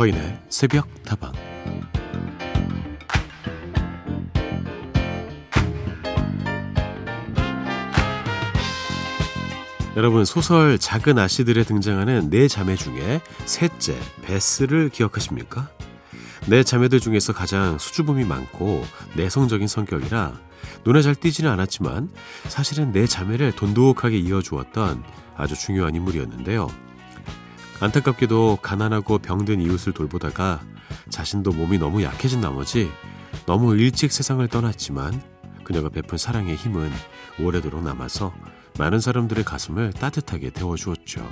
서인의 새벽 다방 여러분 소설 작은 아씨들에 등장하는 네 자매 중에 셋째 베스를 기억하십니까? 네 자매들 중에서 가장 수줍음이 많고 내성적인 성격이라 눈에 잘 띄지는 않았지만 사실은 네 자매를 돈독하게 이어주었던 아주 중요한 인물이었는데요. 안타깝게도 가난하고 병든 이웃을 돌보다가 자신도 몸이 너무 약해진 나머지 너무 일찍 세상을 떠났지만 그녀가 베푼 사랑의 힘은 오래도록 남아서 많은 사람들의 가슴을 따뜻하게 데워주었죠.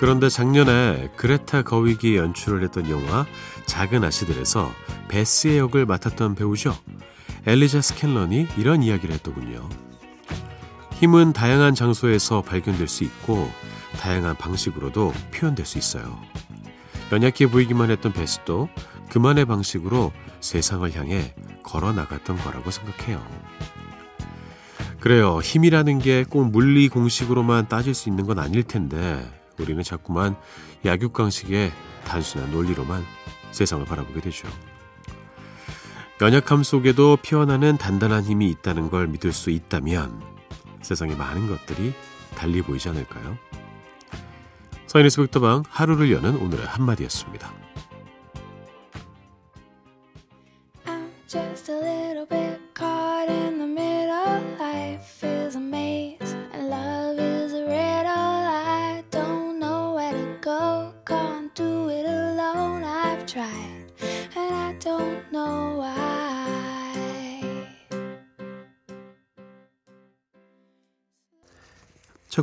그런데 작년에 그레타 거위기 연출을 했던 영화 작은 아씨들에서 베스의 역을 맡았던 배우죠. 엘리자 스캔런이 이런 이야기를 했더군요. 힘은 다양한 장소에서 발견될 수 있고 다양한 방식으로도 표현될 수 있어요. 연약해 보이기만 했던 베스도 그만의 방식으로 세상을 향해 걸어 나갔던 거라고 생각해요. 그래요. 힘이라는 게 꼭 물리 공식으로만 따질 수 있는 건 아닐 텐데 우리는 자꾸만 약육강식의 단순한 논리로만 세상을 바라보게 되죠. 연약함 속에도 피어나는 단단한 힘이 있다는 걸 믿을 수 있다면 세상의 많은 것들이 달리 보이지 않을까요? 서인의 스백다방 하루를 여는 오늘의 한마디였습니다.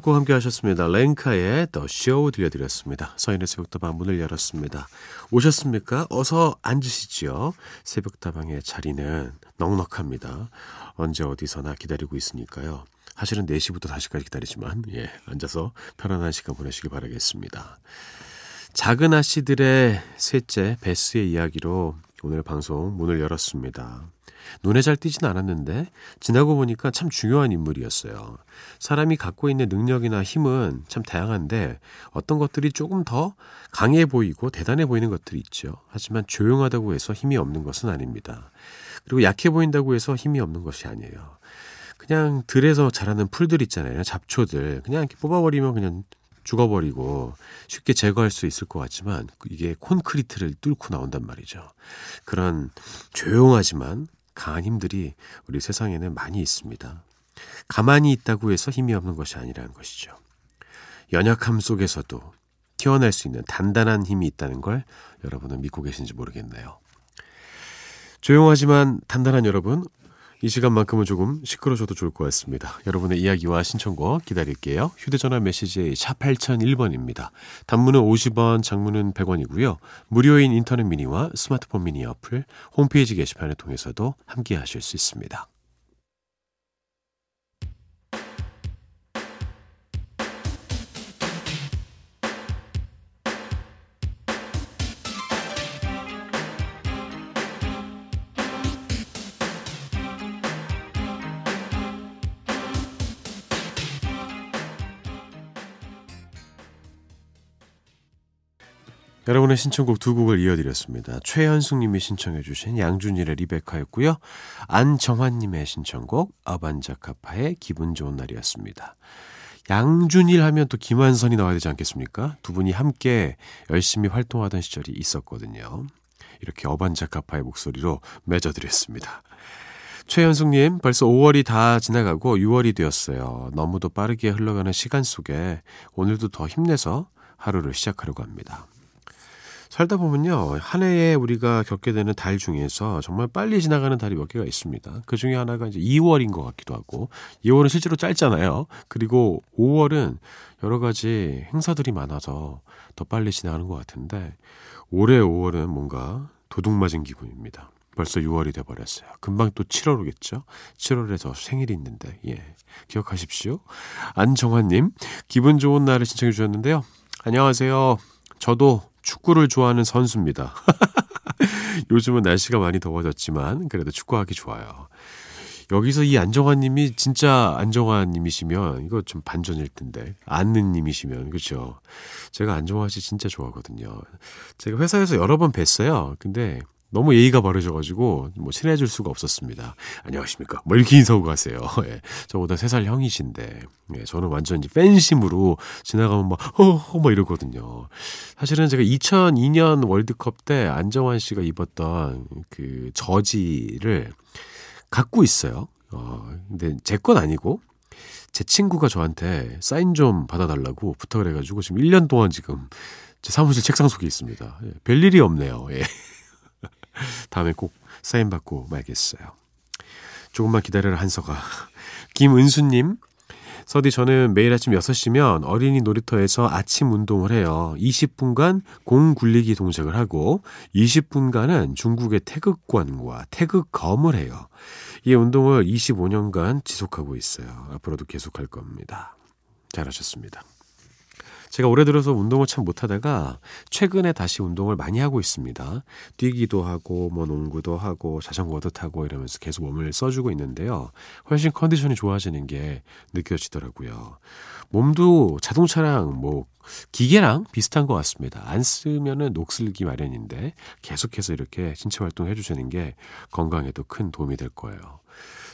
곡 함께 하셨습니다. 랭카의 Show 들려드렸습니다. 서인의 새벽다방 문을 열었습니다. 오셨습니까? 어서 앉으시죠. 새벽다방의 자리는 넉넉합니다. 언제 어디서나 기다리고 있으니까요. 사실은 4시부터 5시까지 기다리지만 예, 앉아서 편안한 시간 보내시길 바라겠습니다. 작은 아씨들의 셋째 베스의 이야기로 오늘 방송 문을 열었습니다. 눈에 잘 띄진 않았는데 지나고 보니까 참 중요한 인물이었어요. 사람이 갖고 있는 능력이나 힘은 참 다양한데 어떤 것들이 조금 더 강해 보이고 대단해 보이는 것들이 있죠. 하지만 조용하다고 해서 힘이 없는 것은 아닙니다. 그리고 약해 보인다고 해서 힘이 없는 것이 아니에요. 그냥 들에서 자라는 풀들 있잖아요. 잡초들. 그냥 이렇게 뽑아버리면 그냥 죽어버리고 쉽게 제거할 수 있을 것 같지만 이게 콘크리트를 뚫고 나온단 말이죠. 그런 조용하지만 강한 힘들이 우리 세상에는 많이 있습니다. 가만히 있다고 해서 힘이 없는 것이 아니라는 것이죠. 연약함 속에서도 튀어날 수 있는 단단한 힘이 있다는 걸 여러분은 믿고 계신지 모르겠네요. 조용하지만 단단한 여러분, 이 시간만큼은 조금 시끄러져도 좋을 것 같습니다. 여러분의 이야기와 신청곡 기다릴게요. 휴대전화 메시지 샵 8001번입니다. 단문은 50원, 장문은 100원이고요. 무료인 인터넷 미니와 스마트폰 미니 어플, 홈페이지 게시판을 통해서도 함께 하실 수 있습니다. 여러분의 신청곡 두 곡을 이어드렸습니다. 최현숙님이 신청해주신 양준일의 리베카였고요. 안정환님의 신청곡 아반자카파의 기분 좋은 날이었습니다. 양준일 하면 또 김한선이 나와야 되지 않겠습니까? 두 분이 함께 열심히 활동하던 시절이 있었거든요. 이렇게 어반자카파의 목소리로 맺어드렸습니다. 최현숙님, 벌써 5월이 다 지나가고 6월이 되었어요. 너무도 빠르게 흘러가는 시간 속에 오늘도 더 힘내서 하루를 시작하려고 합니다. 살다 보면요, 한 해에 우리가 겪게 되는 달 중에서 정말 빨리 지나가는 달이 몇 개가 있습니다. 그 중에 하나가 이제 2월인 것 같기도 하고, 2월은 실제로 짧잖아요. 그리고 5월은 여러 가지 행사들이 많아서 더 빨리 지나가는 것 같은데, 올해 5월은 뭔가 도둑 맞은 기분입니다. 벌써 6월이 돼버렸어요. 금방 또 7월 오겠죠? 7월에 저 생일이 있는데, 예. 기억하십시오. 안정환님, 기분 좋은 날을 신청해 주셨는데요. 안녕하세요. 저도 축구를 좋아하는 선수입니다. 요즘은 날씨가 많이 더워졌지만 그래도 축구하기 좋아요. 여기서 이 안정환 님이 진짜 안정환 님이시면 이거 좀 반전일 텐데. 안는 님이시면 그렇죠. 제가 안정환 씨 진짜 좋아하거든요. 제가 회사에서 여러 번 뵀어요. 근데 너무 예의가 바르셔가지고 뭐 친해질 수가 없었습니다. 안녕하십니까? 뭐 이렇게 인사하고 가세요. 예, 저보다 3살 형이신데 예, 저는 완전 이제 팬심으로 지나가면 막 허허 막 이러거든요. 사실은 제가 2002년 월드컵 때 안정환 씨가 입었던 그 저지를 갖고 있어요. 어, 근데 제 건 아니고 제 친구가 저한테 사인 좀 받아달라고 부탁을 해가지고 지금 1년 동안 지금 제 사무실 책상 속에 있습니다. 예, 별일이 없네요. 예. 다음에 꼭 사인 받고 말겠어요. 조금만 기다려라 한서가. 김은수님, 서디 저는 매일 아침 6시면 어린이 놀이터에서 아침 운동을 해요. 20분간 공 굴리기 동작을 하고 20분간은 중국의 태극권과 태극검을 해요. 이 운동을 25년간 지속하고 있어요. 앞으로도 계속할 겁니다. 잘하셨습니다. 제가 올해 들어서 운동을 참 못하다가 최근에 다시 운동을 많이 하고 있습니다. 뛰기도 하고 뭐 농구도 하고 자전거도 타고 이러면서 계속 몸을 써주고 있는데요. 훨씬 컨디션이 좋아지는 게 느껴지더라고요. 몸도 자동차랑 뭐 기계랑 비슷한 것 같습니다. 안 쓰면은 녹슬기 마련인데 계속해서 이렇게 신체 활동 해 주시는 게 건강에도 큰 도움이 될 거예요.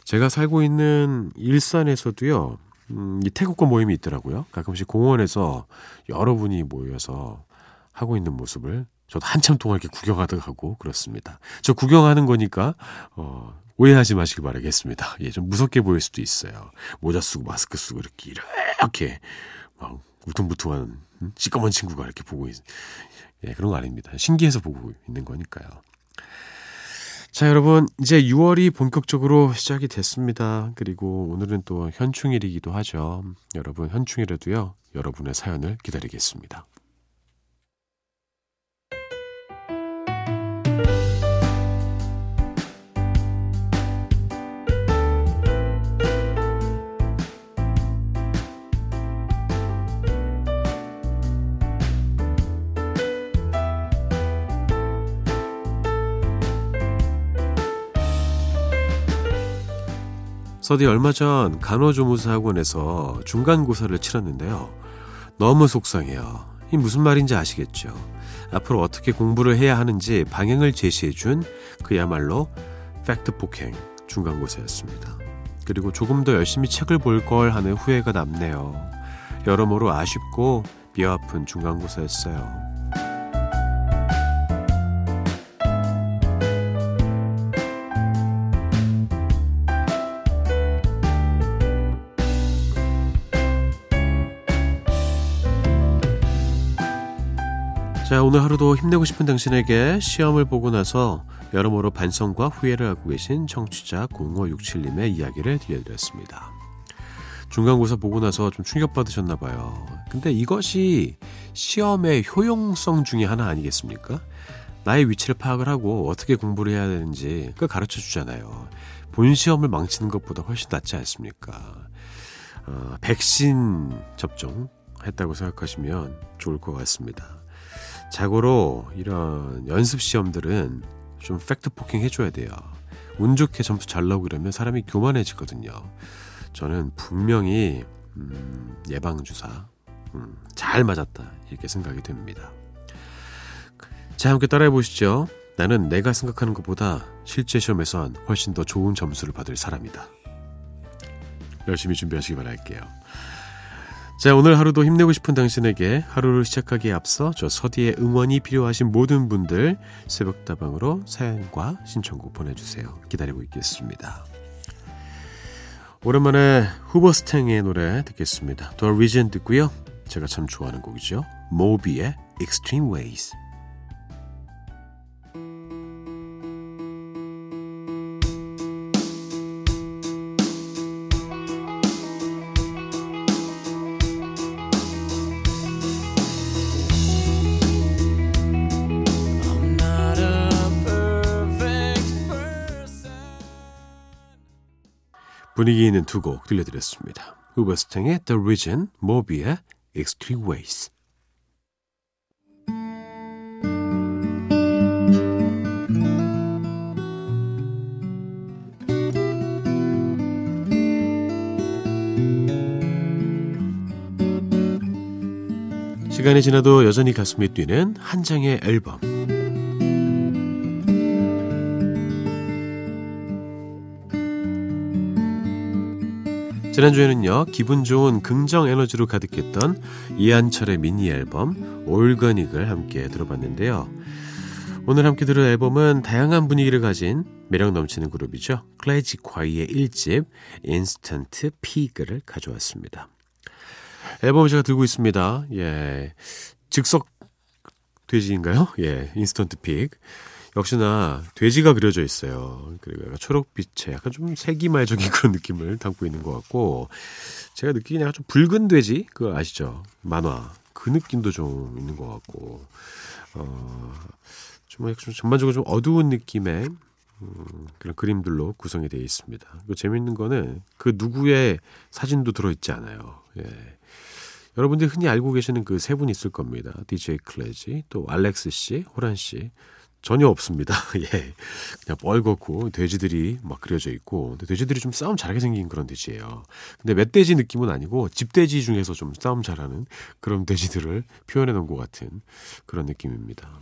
제가 살고 있는 일산에서도요, 음, 이 태국권 모임이 있더라고요. 가끔씩 공원에서 여러분이 모여서 하고 있는 모습을 저도 한참 동안 이렇게 구경하다 가고 그렇습니다. 저 구경하는 거니까, 어, 오해하지 마시기 바라겠습니다. 예, 좀 무섭게 보일 수도 있어요. 모자 쓰고 마스크 쓰고 이렇게, 이렇게, 막, 우퉁부퉁한, 음? 시꺼먼 친구가 이렇게 보고 있, 예, 그런 거 아닙니다. 신기해서 보고 있는 거니까요. 자, 여러분, 이제 6월이 본격적으로 시작이 됐습니다. 그리고 오늘은 또 현충일이기도 하죠. 여러분, 현충일에도요, 여러분의 사연을 기다리겠습니다. 서디 얼마 전 간호조무사 학원에서 중간고사를 치렀는데요. 너무 속상해요. 이 무슨 말인지 아시겠죠? 앞으로 어떻게 공부를 해야 하는지 방향을 제시해준 그야말로 팩트 폭행 중간고사였습니다. 그리고 조금 더 열심히 책을 볼 걸 하는 후회가 남네요. 여러모로 아쉽고 뼈아픈 중간고사였어요. 자, 오늘 하루도 힘내고 싶은 당신에게 시험을 보고 나서 여러모로 반성과 후회를 하고 계신 청취자 0567님의 이야기를 들려드렸습니다. 중간고사 보고 나서 좀 충격받으셨나 봐요. 근데 이것이 시험의 효용성 중의 하나 아니겠습니까? 나의 위치를 파악을 하고 어떻게 공부를 해야 되는지 그걸 가르쳐 주잖아요. 본 시험을 망치는 것보다 훨씬 낫지 않습니까? 어, 백신 접종 했다고 생각하시면 좋을 것 같습니다. 자고로 이런 연습 시험들은 좀 팩트 폭행 해줘야 돼요. 운 좋게 점수 잘 나오고 이러면 사람이 교만해지거든요. 저는 분명히 음, 예방 주사 음, 잘 맞았다 이렇게 생각이 됩니다. 자 함께 따라해 보시죠. 나는 내가 생각하는 것보다 실제 시험에선 훨씬 더 좋은 점수를 받을 사람이다. 열심히 준비하시기 바랄게요. 자, 오늘 하루도 힘내고 싶은 당신에게 하루를 시작하기에 앞서 저 서디의 응원이 필요하신 모든 분들 새벽다방으로 사연과 신청곡 보내주세요. 기다리고 있겠습니다. 오랜만에 후버스탱의 노래 듣겠습니다. The Reason 듣고요. 제가 참 좋아하는 곡이죠. 모비의 Extreme Ways. 분위기 있는 두 곡 들려드렸습니다. 그 우버스탱의 The Region, 모비의 Extreme Ways. 시간이 지나도 여전히 가슴이 뛰는 한 장의 앨범. 지난주에는요, 기분 좋은 긍정 에너지로 가득했던 이한철의 미니 앨범 Organic을 함께 들어봤는데요. 오늘 함께 들을 앨범은 다양한 분위기를 가진 매력 넘치는 그룹이죠. 클래지콰이의 1집 Instant Pig를 가져왔습니다. 앨범을 제가 들고 있습니다. 예. 즉석 돼지인가요? 예. Instant Pig. 역시나 돼지가 그려져 있어요. 그리고 약간 초록빛에 약간 좀 세기말적인 그런 느낌을 담고 있는 것 같고 제가 느끼기엔 약간 좀 붉은 돼지 그거 아시죠? 만화 그 느낌도 좀 있는 것 같고 어, 좀 전반적으로 좀 어두운 느낌의 음, 그런 그림들로 구성이 되어 있습니다. 그 재밌는 거는 그 누구의 사진도 들어있지 않아요. 예. 여러분들이 흔히 알고 계시는 그 세 분 있을 겁니다. DJ 클래지, 또 알렉스 씨, 호란 씨. 전혀 없습니다. 예. 그냥 뻘겋고 돼지들이 막 그려져 있고 근데 돼지들이 좀 싸움 잘하게 생긴 그런 돼지예요. 근데 멧돼지 느낌은 아니고 집돼지 중에서 좀 싸움 잘하는 그런 돼지들을 표현해 놓은 것 같은 그런 느낌입니다.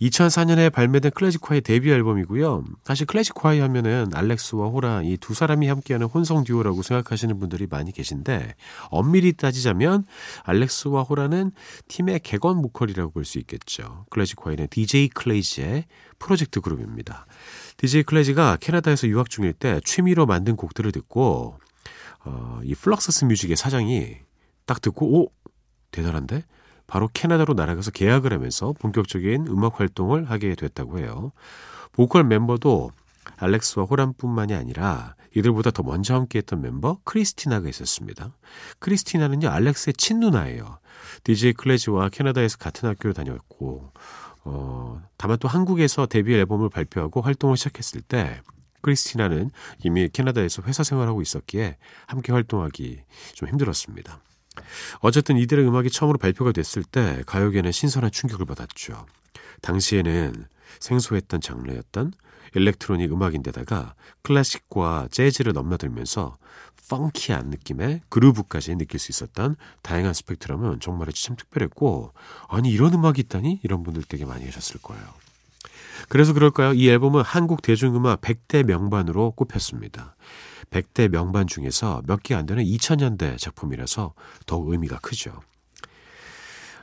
2004년에 발매된 클래지콰이의 데뷔 앨범이고요. 사실 클래지콰이 하면은 알렉스와 호란 이 두 사람이 함께하는 혼성 듀오라고 생각하시는 분들이 많이 계신데 엄밀히 따지자면 알렉스와 호란은 팀의 객원 보컬이라고 볼 수 있겠죠. 클래지콰이는 DJ 클래지의 프로젝트 그룹입니다. DJ 클래지가 캐나다에서 유학 중일 때 취미로 만든 곡들을 듣고 어, 이 플럭서스 뮤직의 사장이 딱 듣고 오 대단한데 바로 캐나다로 날아가서 계약을 하면서 본격적인 음악 활동을 하게 됐다고 해요. 보컬 멤버도 알렉스와 호란뿐만이 아니라 이들보다 더 먼저 함께했던 멤버 크리스티나가 있었습니다. 크리스티나는요 알렉스의 친누나예요. DJ 클래지와 캐나다에서 같은 학교를 다녔고 어, 다만 또 한국에서 데뷔 앨범을 발표하고 활동을 시작했을 때 크리스티나는 이미 캐나다에서 회사 생활하고 있었기에 함께 활동하기 좀 힘들었습니다. 어쨌든 이들의 음악이 처음으로 발표가 됐을 때 가요계는 신선한 충격을 받았죠. 당시에는 생소했던 장르였던 일렉트로닉 음악인데다가 클래식과 재즈를 넘나들면서 펑키한 느낌의 그루브까지 느낄 수 있었던 다양한 스펙트럼은 정말 참 특별했고 아니 이런 음악이 있다니 이런 분들 되게 많이 계셨을 거예요. 그래서 그럴까요? 이 앨범은 한국 대중음악 100대 명반으로 꼽혔습니다. 100대 명반 중에서 몇 개 안 되는 2000년대 작품이라서 더욱 의미가 크죠.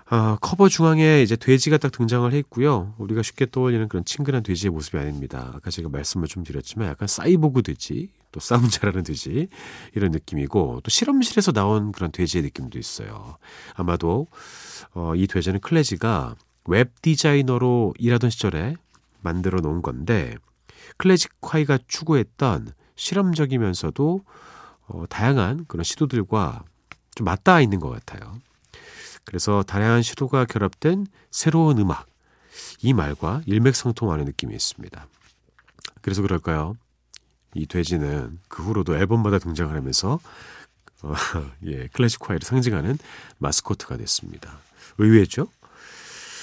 아, 커버 중앙에 이제 돼지가 딱 등장을 했고요. 우리가 쉽게 떠올리는 그런 친근한 돼지의 모습이 아닙니다. 아까 제가 말씀을 좀 드렸지만 약간 사이보그 돼지, 또 싸움 잘하는 돼지 이런 느낌이고 또 실험실에서 나온 그런 돼지의 느낌도 있어요. 아마도 어, 이 돼지는 클래지가 웹 디자이너로 일하던 시절에 만들어 놓은 건데 클래식 화이가 추구했던 실험적이면서도 어, 다양한 그런 시도들과 좀 맞닿아 있는 것 같아요. 그래서 다양한 시도가 결합된 새로운 음악 이 말과 일맥상통하는 느낌이 있습니다. 그래서 그럴까요? 이 돼지는 그 후로도 앨범마다 등장을 하면서 어, 예, 클래지콰이를 상징하는 마스코트가 됐습니다. 의외죠?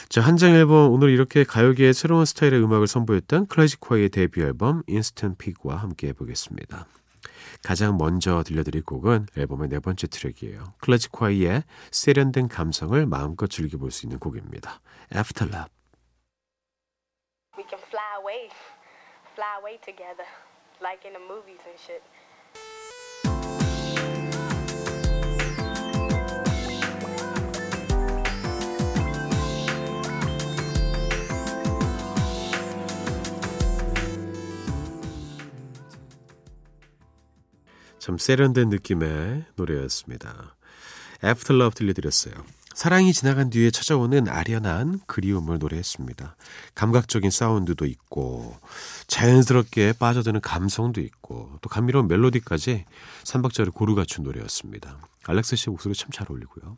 자, 한장 앨범 오늘 이렇게 가요계의 새로운 스타일의 음악을 선보였던 클래지콰이의 데뷔 앨범 Instant Pig과 함께 해보겠습니다. 가장 먼저 들려드릴 곡은 앨범의 네 번째 트랙이에요. 클래지콰이의 세련된 감성을 마음껏 즐겨볼 수 있는 곡입니다. After Love. We can fly away, fly away together, like in the movies and shit. 참 세련된 느낌의 노래였습니다. After Love 들려드렸어요. 사랑이 지나간 뒤에 찾아오는 아련한 그리움을 노래했습니다. 감각적인 사운드도 있고 자연스럽게 빠져드는 감성도 있고 또 감미로운 멜로디까지 삼박자를 고루 갖춘 노래였습니다. 알렉스 씨의 목소리 참 잘 어울리고요.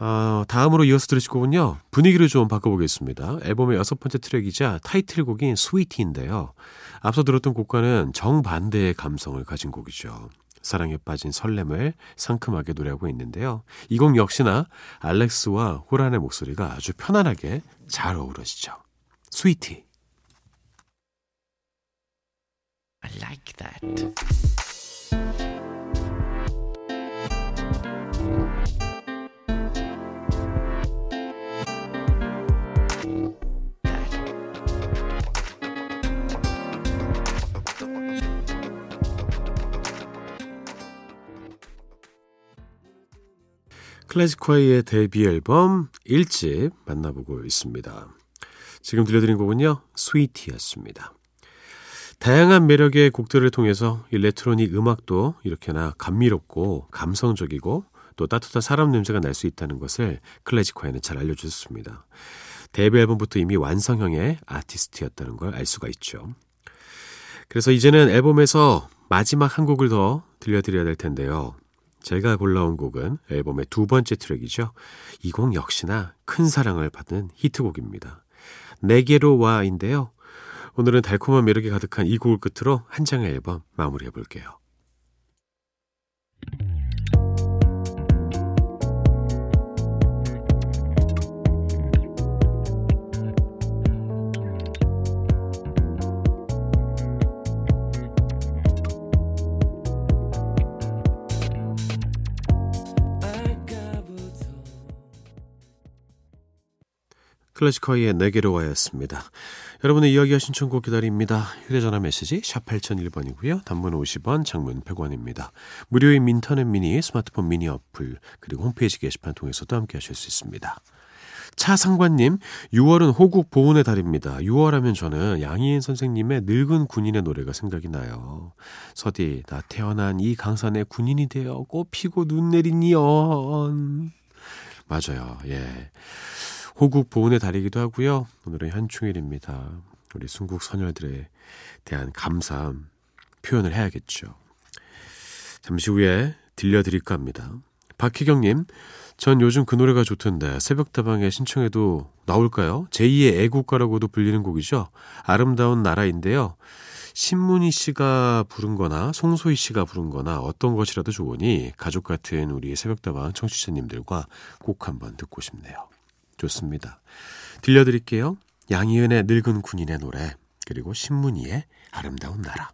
어, 다음으로 이어서 들으실 곡은요. 분위기를 좀 바꿔보겠습니다. 앨범의 여섯 번째 트랙이자 타이틀곡인 스위티인데요. 앞서 들었던 곡과는 정반대의 감성을 가진 곡이죠. 사랑에 빠진 설렘을 상큼하게 노래하고 있는데요. 이 곡 역시나 알렉스와 호란의 목소리가 아주 편안하게 잘 어우러지죠. 스위티. I like that. 클래식화이의 데뷔 앨범 1집 만나보고 있습니다. 지금 들려드린 곡은요, 스위티였습니다. 다양한 매력의 곡들을 통해서 일렉트로닉 음악도 이렇게나 감미롭고 감성적이고 또 따뜻한 사람 냄새가 날 수 있다는 것을 클래식화에는 잘 알려주셨습니다. 데뷔 앨범부터 이미 완성형의 아티스트였다는 걸 알 수가 있죠. 그래서 이제는 앨범에서 마지막 한 곡을 더 들려드려야 될 텐데요. 제가 골라온 곡은 앨범의 두 번째 트랙이죠. 이 곡 역시나 큰 사랑을 받은 히트곡입니다. 내게로 와인데요. 오늘은 달콤한 매력이 가득한 이 곡을 끝으로 한 장의 앨범 마무리해 볼게요. 클래식커이의 내게로 와였습니다. 여러분의 이야기와 신청곡 기다립니다. 휴대전화 메시지 샵 8001번이고요. 단문 50원, 장문 100원입니다. 무료인 인터넷 미니, 스마트폰 미니 어플, 그리고 홈페이지 게시판 통해서도 함께 하실 수 있습니다. 차상관님, 6월은 호국 보훈의 달입니다. 6월 하면 저는 양희인 선생님의 늙은 군인의 노래가 생각이 나요. 서디, 나 태어난 이 강산의 군인이 되어 꽃 피고 눈 내리니언. 맞아요, 예. 호국 보훈의 달이기도 하고요. 오늘은 현충일입니다. 우리 순국 선열들에 대한 감사 표현을 해야겠죠. 잠시 후에 들려드릴까 합니다. 박희경님, 전 요즘 그 노래가 좋던데 새벽다방에 신청해도 나올까요? 제2의 애국가라고도 불리는 곡이죠. 아름다운 나라인데요. 신문희 씨가 부른 거나 송소희 씨가 부른 거나 어떤 것이라도 좋으니 가족 같은 우리 새벽다방 청취자님들과 꼭 한번 듣고 싶네요. 좋습니다. 들려드릴게요. 양희은의 늙은 군인의 노래 그리고 신문이의 아름다운 나라.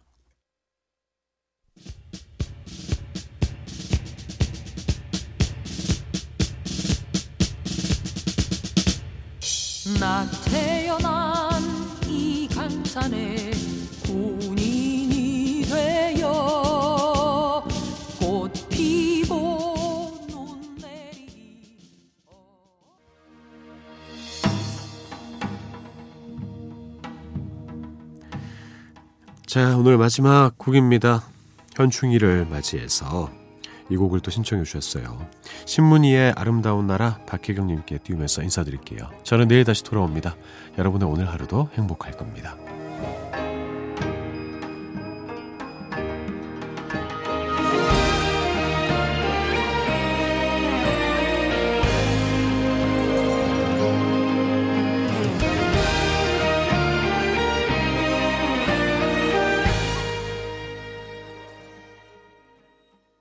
나 태어난 이 강산에 군 자, 오늘 마지막 곡입니다. 현충일을 맞이해서 이 곡을 또 신청해 주셨어요. 신문이의 아름다운 나라 박혜경님께 띄우면서 인사드릴게요. 저는 내일 다시 돌아옵니다. 여러분의 오늘 하루도 행복할 겁니다.